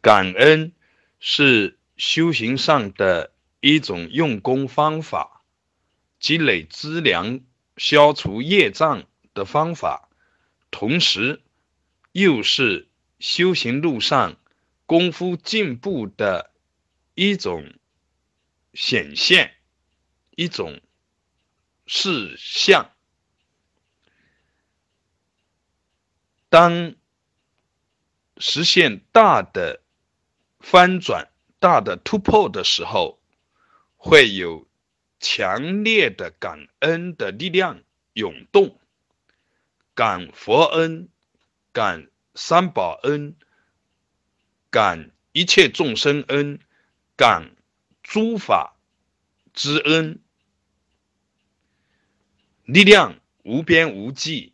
感恩是修行上的一种用功方法，积累资粮、消除业障的方法，同时又是修行路上功夫进步的一种显现，一种事项。当实现大的翻转、大的突破的时候，会有强烈的感恩的力量涌动，感佛恩、感三宝恩、感一切众生恩、感诸法之恩，力量无边无际。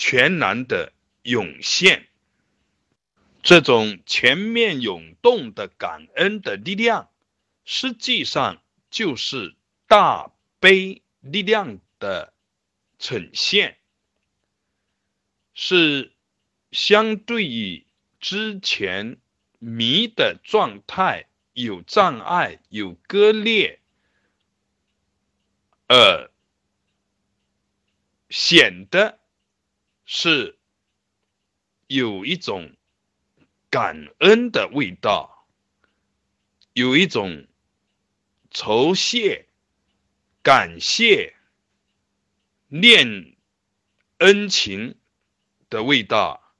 全然的涌现，这种全面涌动的感恩的力量，实际上就是大悲力量的呈现，是相对于之前迷的状态有障碍、有割裂，呃显得。是有一种感恩的味道，有一种酬谢、感谢、念恩情的味道。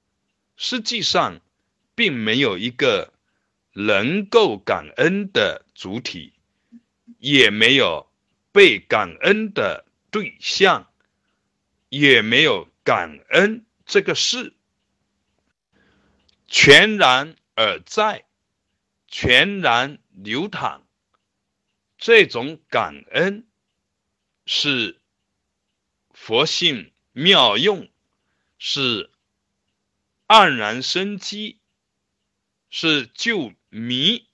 实际上，并没有一个能够感恩的主体，也没有被感恩的对象，也没有。感恩这个事，全然而在，全然流淌。这种感恩是佛性妙用，是黯然生机，是救迷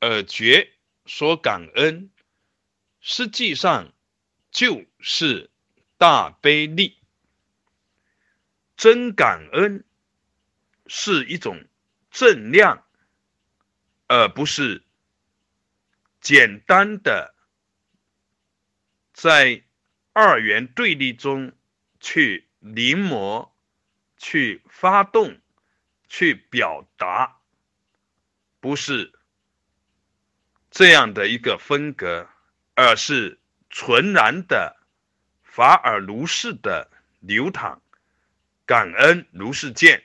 而觉所感恩。实际上就是大悲力。真感恩是一种正量，而不是简单的在二元对立中去临摹、去发动、去表达，不是这样的一个风格，而是纯然的法尔如是的流淌。感恩如是见。